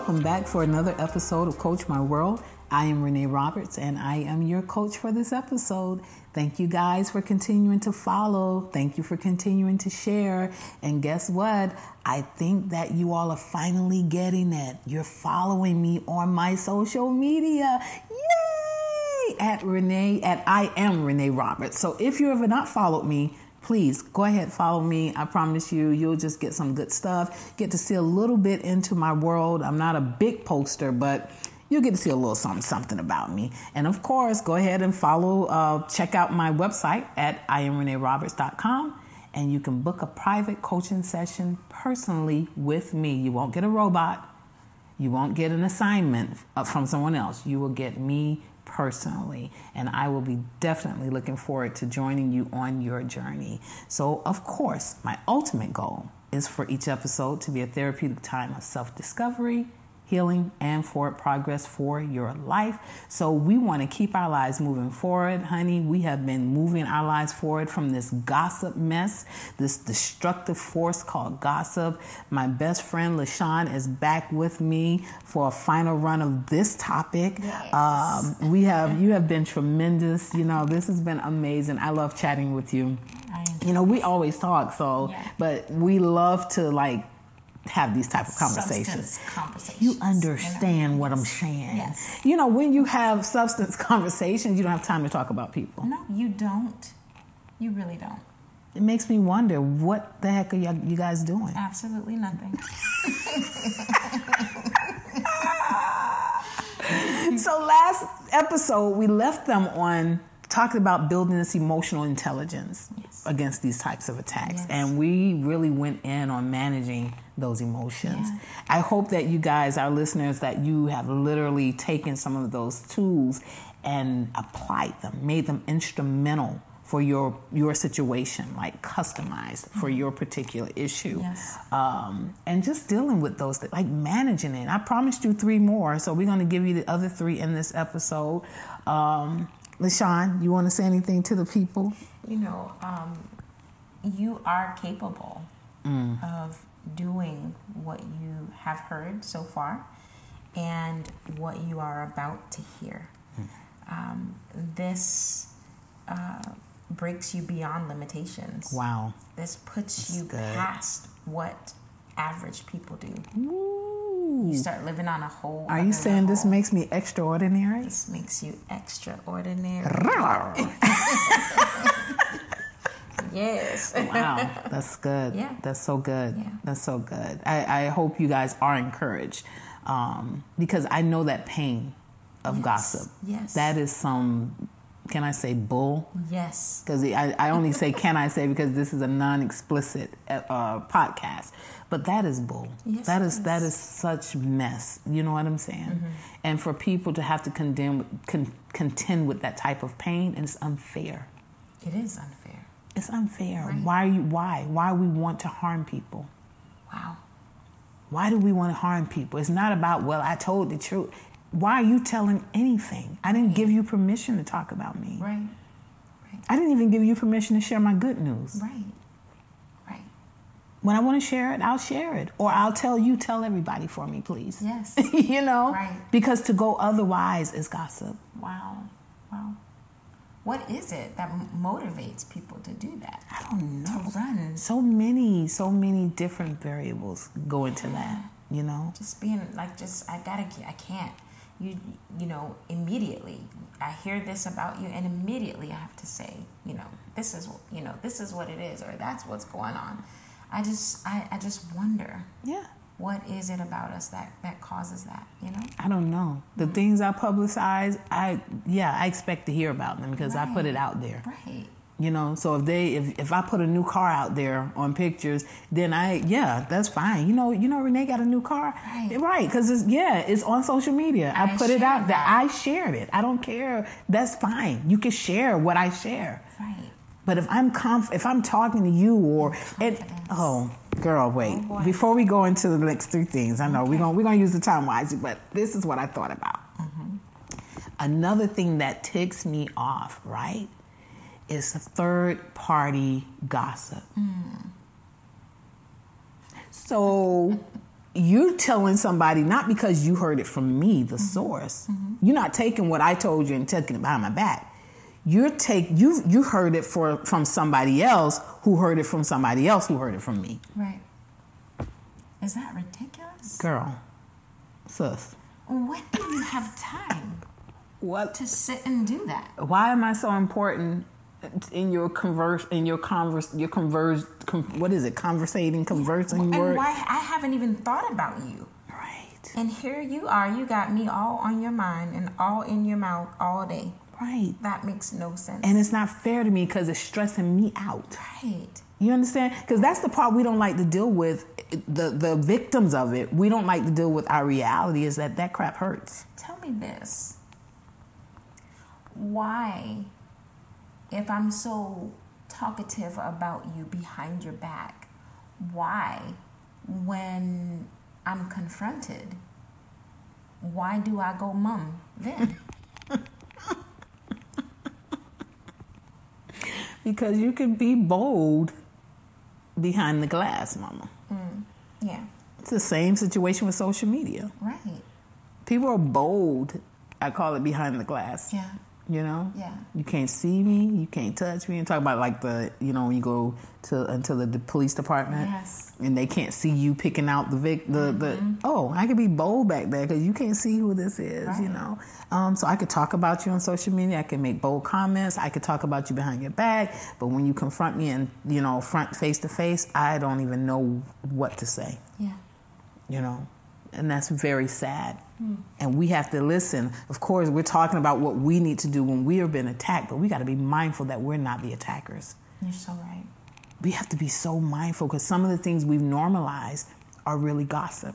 Welcome back for another episode of Coach My World. I am Renee Roberts, and I am your coach for this episode. Thank you guys for continuing to follow. Thank you for continuing to share. And guess what? I think that you all are finally getting it. You're following me on my social media. Yay! At Renee, at I am Renee Roberts. So if you have not followed me, please go ahead follow me. I promise you you'll just get some good stuff. Get to see a little bit into my world. I'm not a big poster but you'll get to see a little something something about me. And of course go ahead and follow uh, check out my website at iamreneeroberts.com and you can book a private coaching session personally with me. You won't get a robot. You won't get an assignment uh, from someone else. You will get me personally. And I will be definitely looking forward to joining you on your journey. So, of course, my ultimate goal is for each episode to be a therapeutic time of self discovery healing, and forward progress for your life. So we want to keep our lives moving forward, honey. We have been moving our lives forward from this gossip mess, this destructive force called gossip. My best friend LaShawn is back with me for a final run of this topic. Yes. Um, we have you have been tremendous. You know, this has been amazing. I love chatting with you. You know, we always talk, so yeah. but we love to like have these type of conversations. conversations. You understand you know? what I'm saying. Yes. You know, when you have substance conversations, you don't have time to talk about people. No, you don't. You really don't. It makes me wonder what the heck are you guys doing? Absolutely nothing. so last episode we left them on talking about building this emotional intelligence yes. against these types of attacks. Yes. And we really went in on managing those emotions. Yeah. I hope that you guys, our listeners, that you have literally taken some of those tools and applied them, made them instrumental for your your situation, like customized for mm-hmm. your particular issue, yes. um, and just dealing with those, like managing it. I promised you three more, so we're going to give you the other three in this episode. Um, LaShawn, you want to say anything to the people? You know, um, you are capable mm. of doing what you have heard so far and what you are about to hear. Mm. Um, this uh, breaks you beyond limitations. Wow. This puts That's you good. past what average people do. You start living on a whole. Are you saying level. this makes me extraordinary? This makes you extraordinary. yes. wow, that's good. Yeah. That's so good. Yeah. That's so good. I, I hope you guys are encouraged um, because I know that pain of yes. gossip. Yes. That is some can I say bull? Yes. Because I, I, only say can I say because this is a non-explicit uh, podcast. But that is bull. Yes, that is that is such mess. You know what I'm saying? Mm-hmm. And for people to have to condemn, con, contend with that type of pain, and it's unfair. It is unfair. It's unfair. Right. Why? You, why? Why we want to harm people? Wow. Why do we want to harm people? It's not about well, I told the truth. Why are you telling anything? I didn't give you permission to talk about me. Right. right. I didn't even give you permission to share my good news. Right. Right. When I want to share it, I'll share it. Or I'll tell you, tell everybody for me, please. Yes. you know? Right. Because to go otherwise is gossip. Wow. Wow. What is it that motivates people to do that? I don't know. To run. So many, so many different variables go into that, you know? Just being like, just, I gotta, I can't. You, you know, immediately I hear this about you, and immediately I have to say, you know, this is, you know, this is what it is, or that's what's going on I just I, I just wonder. Yeah. What is it about us that that causes that? You know. I don't know. The mm-hmm. things I publicize, I yeah, I expect to hear about them because right. I put it out there. Right. You know, so if they if, if I put a new car out there on pictures, then I yeah, that's fine. You know, you know Renee got a new car, right? Right, because it's yeah, it's on social media. I, I put it out there. I shared it. I don't care. That's fine. You can share what I share. Right. But if I'm conf- if I'm talking to you or it, oh girl, wait. Oh Before we go into the next three things, I know okay. we're gonna we're gonna use the time wisely, but this is what I thought about. Mm-hmm. Another thing that ticks me off, right, is third party gossip. Mm. So you're telling somebody not because you heard it from me, the source. You're not taking what I told you and taking it behind my back. You're take you you heard it for from somebody else who heard it from somebody else who heard it from me. Right. Is that ridiculous? Girl, sis, When do you have time what? to sit and do that? Why am I so important in your converse in your converse your converse com, what is it conversating conversing And word? why I haven't even thought about you. Right, And here you are, you got me all on your mind and all in your mouth all day. right. That makes no sense. And it's not fair to me because it's stressing me out. right. You understand? Because that's the part we don't like to deal with. The the victims of it, we don't like to deal with. Our reality is that that crap hurts. Tell me this. Why, if I'm so talkative about you behind your back, why, when I'm confronted, why do I go mum then? Because you can be bold behind the glass, mama. Mm, yeah, It's the same situation with social media. right. People are bold. I call it behind the glass. Yeah, You know? Yeah. You can't see me. You can't touch me. And talk about like the, you know, when you go to into the, the police department Yes. and they can't see you picking out the vic, the, the, oh, I could be bold back there because you can't see who this is, you know? Um, so I could talk about you on social media. I can make bold comments. I could talk about you behind your back. But when you confront me and, you know, front face to face, I don't even know what to say yeah, you know and that's very sad and we have to listen of course we're talking about what we need to do when we are being attacked but we got to be mindful that we're not the attackers you're so right. we have to be so mindful because some of the things we've normalized are really gossip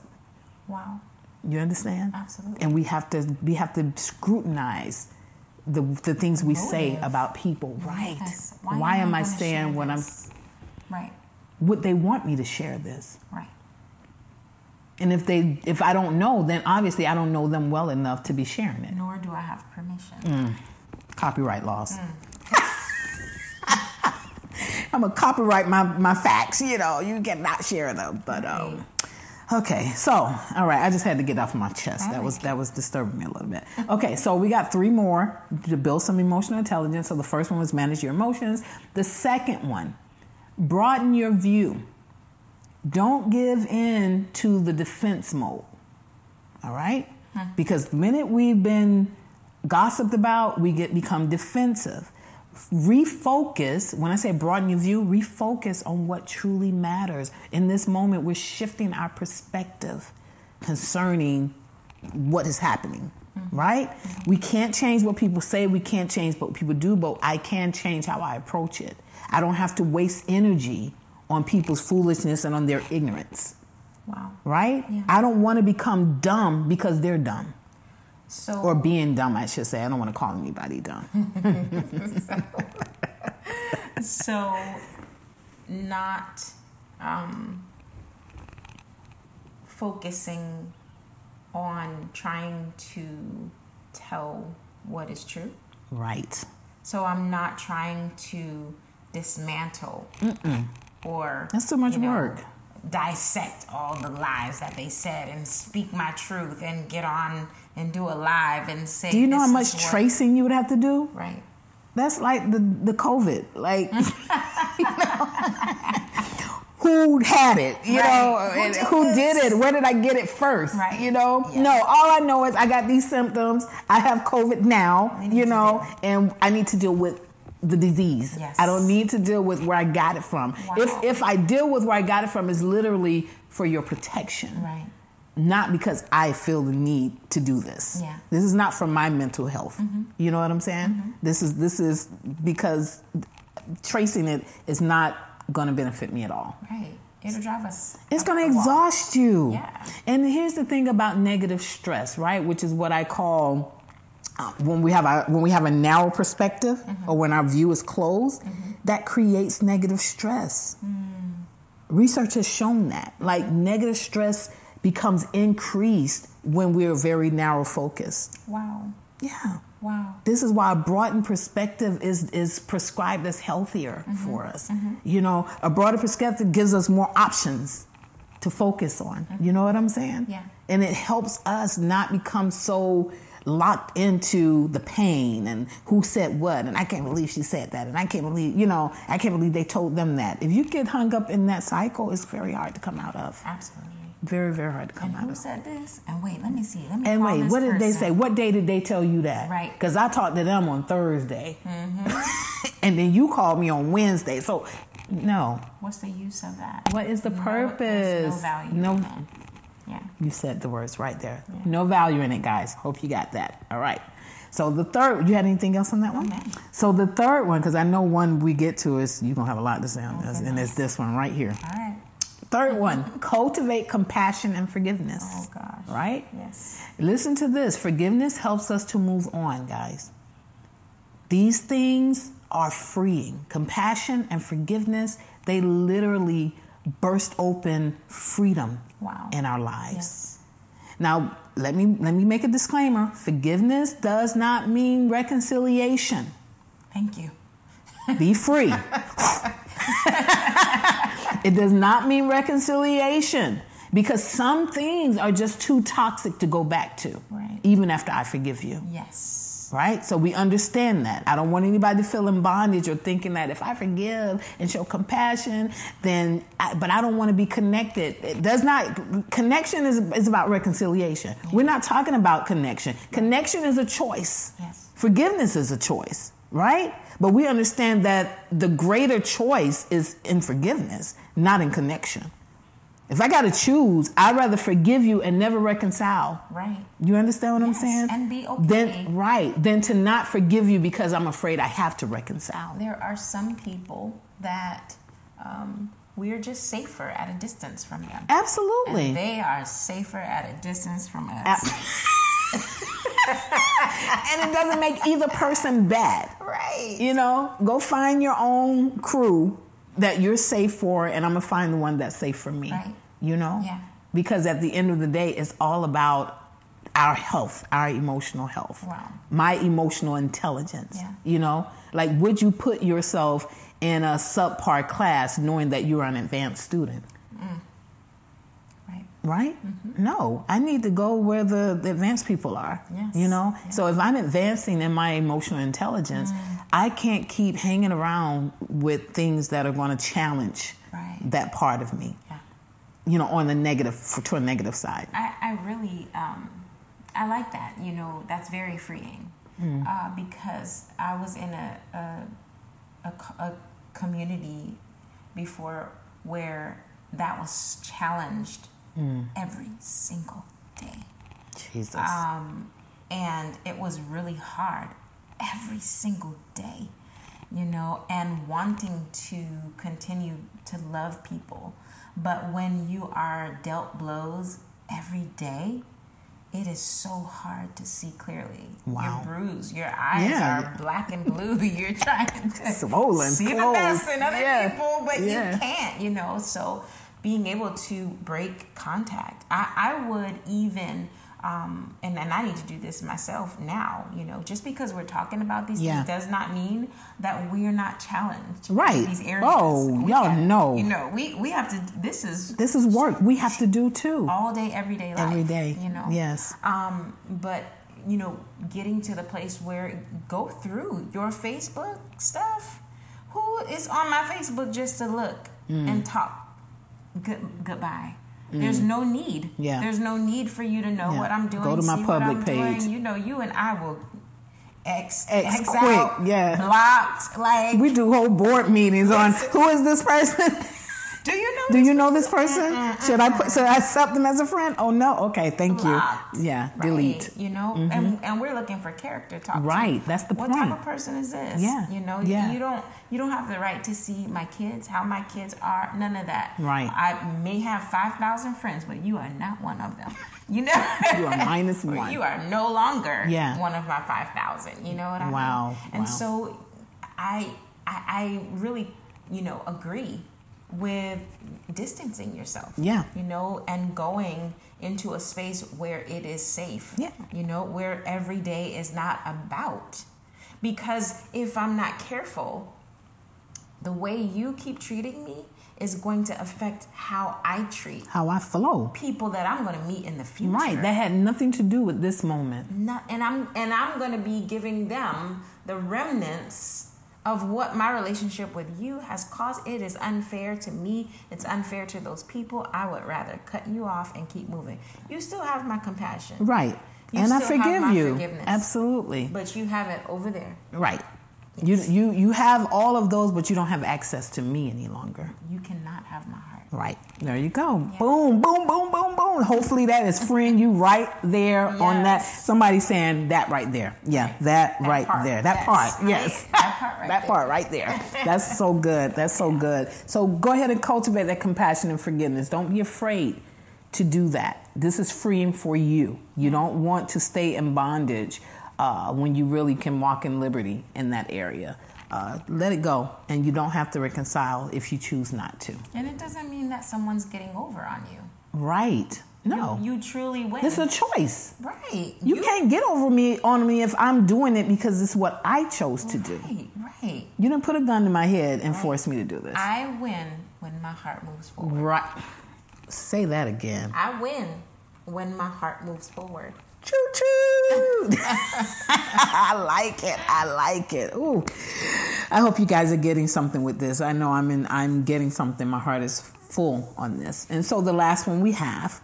Wow, you understand Absolutely. and we have to we have to scrutinize the, the things we say about people right Yes. why, am i saying what i'm? Right, would they want me to share this right. And if they if i don't know then obviously i don't know them well enough to be sharing it Nor do I have permission. Mm. copyright laws. I'm gonna copyright my, my facts, you know, you cannot share them. But um okay, so all right, I just had to get off my chest. I That was like that was disturbing me a little bit. Okay, so we got three more to build some emotional intelligence. So the first one was manage your emotions. The second one, broaden your view. Don't give in to the defense mode. All right? Hmm. Because the minute we've been gossiped about, we get become defensive. Refocus, when I say broaden your view, refocus on what truly matters. In this moment, we're shifting our perspective concerning what is happening, hmm. right? We can't change what people say, we can't change what people do, but I can change how I approach it. I don't have to waste energy on people's foolishness and on their ignorance Wow. right? Yeah. I don't want to become dumb because they're dumb. So Or being dumb, I should say. I don't want to call anybody dumb. so not um, focusing on trying to tell what is true. right. So I'm not trying to dismantle or That's too much you know, work. Dissect all the lies that they said and speak my truth and get on and do a live and say. Do you know how much what- tracing you would have to do? Right. That's like the, the COVID. Like, you know, who had it? You Right. know, Who did who did it? Where did I get it first? Right. You know, Yeah. no. All I know is I got these symptoms. I have COVID now. You know, and I need to deal with the disease. Yes. I don't need to deal with where I got it from. Wow. If if I deal with where I got it from, is literally for your protection Right. not because I feel the need to do this. Yeah. This is not for my mental health. Mm-hmm. You know what I'm saying? Mm-hmm. This is this is because tracing it is not going to benefit me at all. Right. It'll drive us. It's going to the wall. exhaust you. Yeah. And here's the thing about negative stress, right? Which is what I call uh, when we have a when we have a narrow perspective mm-hmm. or when our view is closed, mm-hmm. that creates negative stress. Mm. Research has shown that. Like negative stress becomes increased when we're very narrow focused. Wow. Yeah. Wow. This is why a broadened perspective is, is prescribed as healthier mm-hmm. for us. You know, a broader perspective gives us more options to focus on. You know what I'm saying? Yeah. And it helps us not become so locked into the pain and who said what and I can't believe she said that and I can't believe you know I can't believe they told them that. If you get hung up in that cycle, it's very hard to come out of. Absolutely. Very very hard to come And out who of. said this? And wait, let me see. Let me And wait, what did they say? What day did they tell you that? Right. Because I talked to them on Thursday, Mm-hmm. and then you called me on Wednesday. So, no. What's the use of that? What is the No- purpose? no value. No-. Yeah. You said the words right there. No value in it, guys. Hope you got that. All right. So the third, you had anything else on that one? ma'am. So the third one, because I know one we get to is you're gonna have a lot to say on oh, this, and it's this one right here. All right. Third one, cultivate compassion and forgiveness. Oh gosh. Right? Yes. Listen to this. Forgiveness helps us to move on, guys. These things are freeing. Compassion and forgiveness, they literally burst open freedom Wow. in our lives. Yes. Now, let me let me make a disclaimer. Forgiveness does not mean reconciliation. Thank you. Be free. it does not mean reconciliation because some things are just too toxic to go back to, Right. even after I forgive you. Yes. Right? So we understand that. I don't want anybody to feel in bondage or thinking that if I forgive and show compassion, then, I, but I don't want to be connected. It does not, connection is, is about reconciliation. We're not talking about connection. Connection is a choice. Yes. Forgiveness is a choice, right? But we understand that the greater choice is in forgiveness, not in connection. If I got to choose, I'd rather forgive you and never reconcile. Right. You understand what I'm Yes, saying? and be okay. Then right, than to not forgive you because I'm afraid I have to reconcile. There are some people that um, we're just safer at a distance from them. Absolutely. And they are safer at a distance from us. And it doesn't make either person bad. right. You know, go find your own crew that you're safe for, and I'm gonna find the one that's safe for me. Right. You know? Yeah. Because at the end of the day, it's all about our health, our emotional health. Wow. My emotional intelligence. Yeah. You know? Like, would you put yourself in a subpar class knowing that you're an advanced student? Mm. Right. right? Mm-hmm. No, I need to go where the, the advanced people are. Yes. You know? Yeah. So if I'm advancing in my emotional intelligence, mm. I can't keep hanging around with things that are going to challenge Right. that part of me, Yeah. you know, on the negative, to a negative side. I, I really, um, I like that. You know, that's very freeing uh, because I was in a, a, a, a community before where that was challenged every single day. Jesus. Um, and it was really hard every single day, you know, and wanting to continue to love people. But when you are dealt blows every day, it is so hard to see clearly. Wow. You're bruised. Your eyes Yeah. are black and blue. You're trying to Swollen, see the closed. best in other Yeah. people, but Yeah. you can't, you know. So being able to break contact, I, I would even, um, and, and I need to do this myself now, you know, just because we're talking about these Yeah. things does not mean that we're not challenged. Right. These areas. Oh, We y'all got- know. You know, we, we have to, this is this is work we have to do too. all day, everyday life. Every day. You know? Yes. Um, but you know, getting to the place where go through your Facebook stuff. Who is on my Facebook just to look Mm. and talk? Good, goodbye. There's mm. no need. Yeah. There's no need for you to know Yeah. what I'm doing. Go to my public page. Doing. You know, you and I will X X X, quick, out, yeah. blocked. Like, We do whole board meetings on who is this person? do you know? Do this you know this person? Mm, mm, should I put? Mm. Should I accept them as a friend? Oh no. Okay, thank you. Yeah, right? delete. Mm-hmm. You know, mm-hmm. and, and we're looking for character talk. too. Right, that's the what point. What type of person is this? Yeah, you know, yeah. you don't you don't have the right to see my kids, how my kids are, none of that. Right. I may have five thousand friends, but you are not one of them. You know, You are one. You are no longer Yeah. one of my five thousand. You know what I Wow, mean? And so, I, I I really you know agree with distancing yourself Yeah. you know, and going into a space where it is safe. Yeah. You know, where every day is not about. Because if I'm not careful, the way you keep treating me is going to affect how I treat How I flow. people that I'm going to meet in the future. Right. That had nothing to do with this moment. Not, and I'm and I'm going to be giving them the remnants of what my relationship with you has caused. It is unfair to me. It's unfair to those people. I would rather cut you off and keep moving. You still have my compassion, Right. You and I forgive you. Absolutely. but you have it over there. Right. You you you have all of those, but you don't have access to me any longer. You cannot have my heart. Right. There you go. Boom, boom, boom, boom, boom. Hopefully that is freeing you right there on that. Somebody saying that right there. Yeah, that, That right part, there. That yes. part. Yes. That part right that there. part right there. That's so good. That's so good. So go ahead and cultivate that compassion and forgiveness. Don't be afraid to do that. This is freeing for you. You don't want to stay in bondage uh, when you really can walk in liberty in that area. Uh, let it go, and you don't have to reconcile if you choose not to. And it doesn't mean that someone's getting over on you. Right. No. You, you truly win. It's a choice. right. You, can't get over me on me if I'm doing it because it's what I chose to do. Right, right. You didn't put a gun to my head and force me to do this. I win when my heart moves forward. right. Say that again. I win when my heart moves forward. Choo choo. I like it. I like it. Ooh. I hope you guys are getting something with this. I know I'm in I'm getting something. My heart is full on this. And so the last one we have,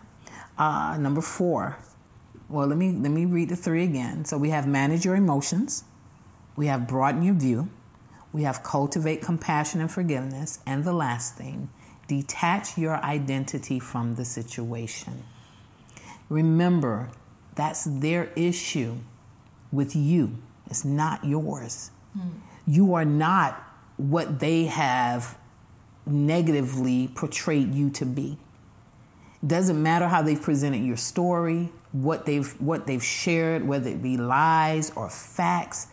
uh, number four. Well, let me let me read the three again. So we have manage your emotions, we have broaden your view, we have cultivate compassion and forgiveness, and the last thing, detach your identity from the situation. Remember, that's their issue with you. It's not yours. You are not what they have negatively portrayed you to be. Doesn't matter how they've presented your story, what they've what they've shared, whether it be lies or facts.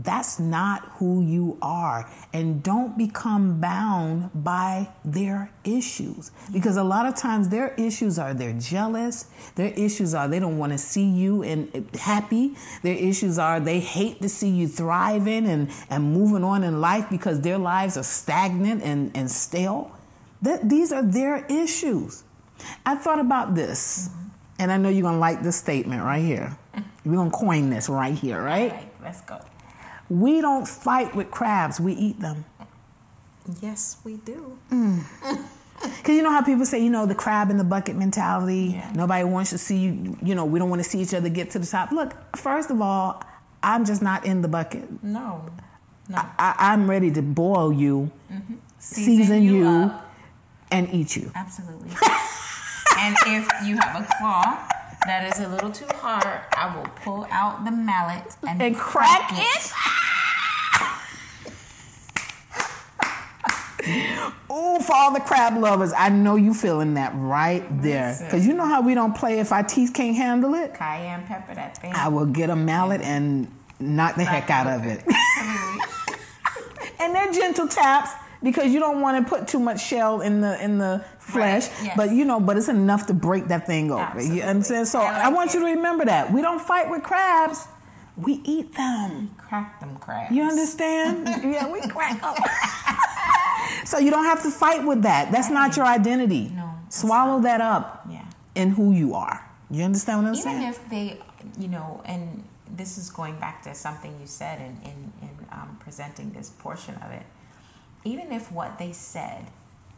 That's not who you are. And don't become bound by their issues. Because a lot of times their issues are they're jealous. Their issues are they don't want to see you and happy. Their issues are they hate to see you thriving and, and moving on in life because their lives are stagnant and, and stale. That, these are their issues. I thought about this, and I know you're to like this statement right here. We're to coin this right here, right? All right, let's go. We don't fight with crabs, we eat them. Yes, we do. Mm. Because you know how people say, you know, the crab in the bucket mentality. Yeah. Nobody wants to see you, you know, we don't want to see each other get to the top. Look, first of all, I'm just not in the bucket. No. No. I, I'm ready to boil you, mm-hmm. season, Season you you, and eat you. Absolutely. and if you have a claw that is a little too hard, I will pull out the mallet and, And crack it. Ooh, for all the crab lovers, I know you feeling that right there. Because you know how we don't play if our teeth can't handle it? Cayenne pepper that thing. I will get a mallet and knock the heck out of it. And they're gentle taps because you don't want to put too much shell in the in the flesh. yes. But you know, but it's enough to break that thing open. Absolutely. You understand? So I like I want it. you to remember that. We don't fight with crabs. We eat them. Crack them crabs. You understand? yeah, we crack them. so you don't have to fight with that. That's not your identity. No, Swallow that up Yeah. in who you are. You understand what I'm Even saying? Even if they, you know, and this is going back to something you said in, in, in um, presenting this portion of it. Even if what they said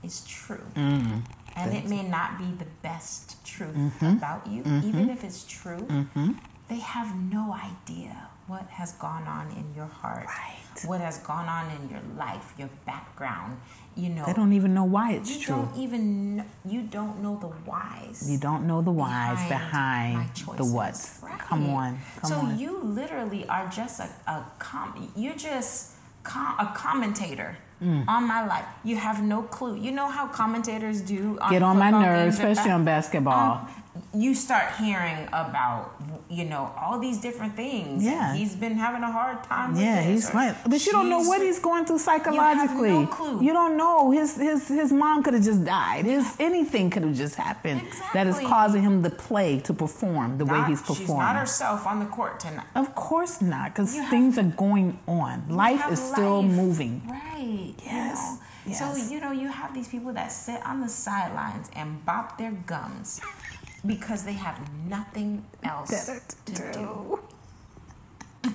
is true, Mm-hmm. and it may not be the best truth Mm-hmm. about you, even if it's true, they have no idea what has gone on in your heart, Right. what has gone on in your life, your background. You know, they don't even know why it's you true. don't even kn- you don't know the whys You don't know the whys my behind, the whats. Right. Come on, come so on. you literally are just a, a com- you're just com- a commentator Mm. on my life. You have no clue. You know how commentators do on Get on my nerves, especially on basketball. Um, you start hearing about you know all these different things. Yeah. he's been having a hard time. With Yeah, he's fine. But you don't know what he's going through psychologically. no clue. You don't know. His his his mom could have just died. His anything could have just happened exactly. that is causing him to play, to perform the way Not- he's She's not performing. herself on the court tonight. Of course not, because You have- things are going on. Life is still life. moving. Right. Yes. You know? Yes. So, you know, you have these people that sit on the sidelines and bop their gums because they have nothing else Better to to do.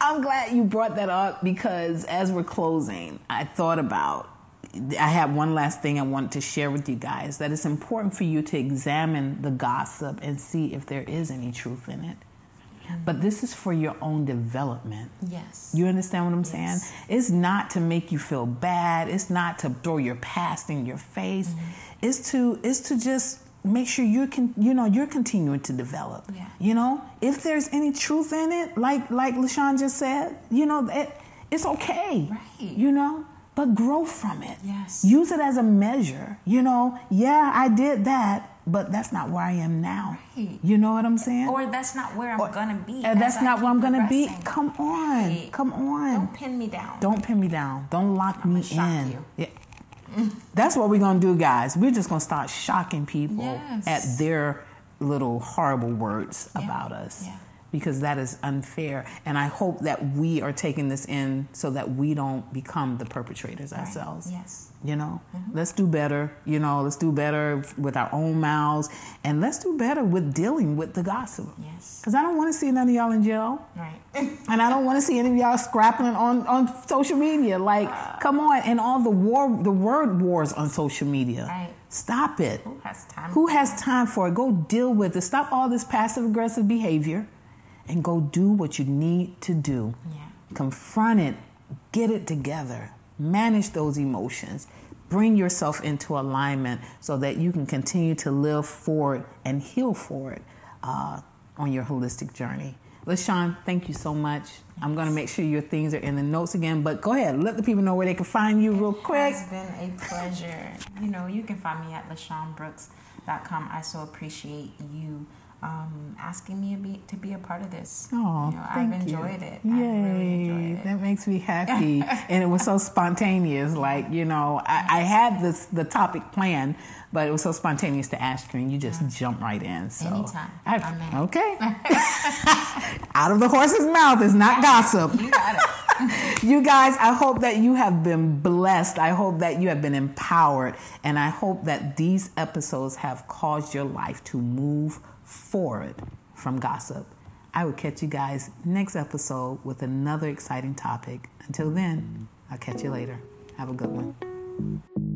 I'm glad you brought that up because as we're closing, I thought about I have one last thing I wanted to share with you guys that it's important for you to examine the gossip and see if there is any truth in it. But this is for your own development. Yes. You understand what I'm saying? It's not to make you feel bad. It's not to throw your past in your face. Mm-hmm. It's to is to just make sure you can you know you're continuing to develop. Yeah. You know, if there's any truth in it, like like LaShawn just said, you know, it, it's okay. Right. You know, but grow from it. Yes. Use it as a measure. You know, yeah, I did that, but that's not where I am now. Right. You know what I'm saying? or that's not where I'm Or- gonna be. and that's not where I'm gonna be. Come on, Right. come on. Don't pin me down. Don't pin me down. Don't lock me shock in. you. Yeah. That's what we're gonna do, guys. We're just gonna start shocking people Yes. at their little horrible words Yeah. about us. Yeah. Because that is unfair. And I hope that we are taking this in so that we don't become the perpetrators Right. ourselves. Yes. You know, mm-hmm. let's do better. You know, let's do better with our own mouths and let's do better with dealing with the gossip. Yes. Because I don't want to see none of y'all in jail. Right. And I don't want to see any of y'all scrapping on, on social media. Like, uh. come on, and all the war, the word wars on social media. Right. Stop it. Who has time? Who has time for it? Go deal with it. Stop all this passive aggressive behavior, and go do what you need to do. Yeah. Confront it. Get it together. Manage those emotions. Bring yourself into alignment so that you can continue to live for it and heal for it uh, on your holistic journey. LaShawn, thank you so much. I'm going to make sure your things are in the notes again, but go ahead, let the people know where they can find you real quick. It's been a pleasure. You know, you can find me at LaShawnBrooks.com. I so appreciate you um, asking me to be, to be a part of this. Oh, you know, thank I've you. enjoyed it. Yay, I've really enjoyed it. that makes me happy, and it was so spontaneous. Like you know, I, I had this the topic planned, but it was so spontaneous to ask you, and you just jumped right in. So Anytime. I- okay. Out of the horse's mouth is not gossip. You got it. You guys, I hope that you have been blessed. I hope that you have been empowered. And I hope that these episodes have caused your life to move forward from gossip. I will catch you guys next episode with another exciting topic. Until then, I'll catch you later. Have a good one.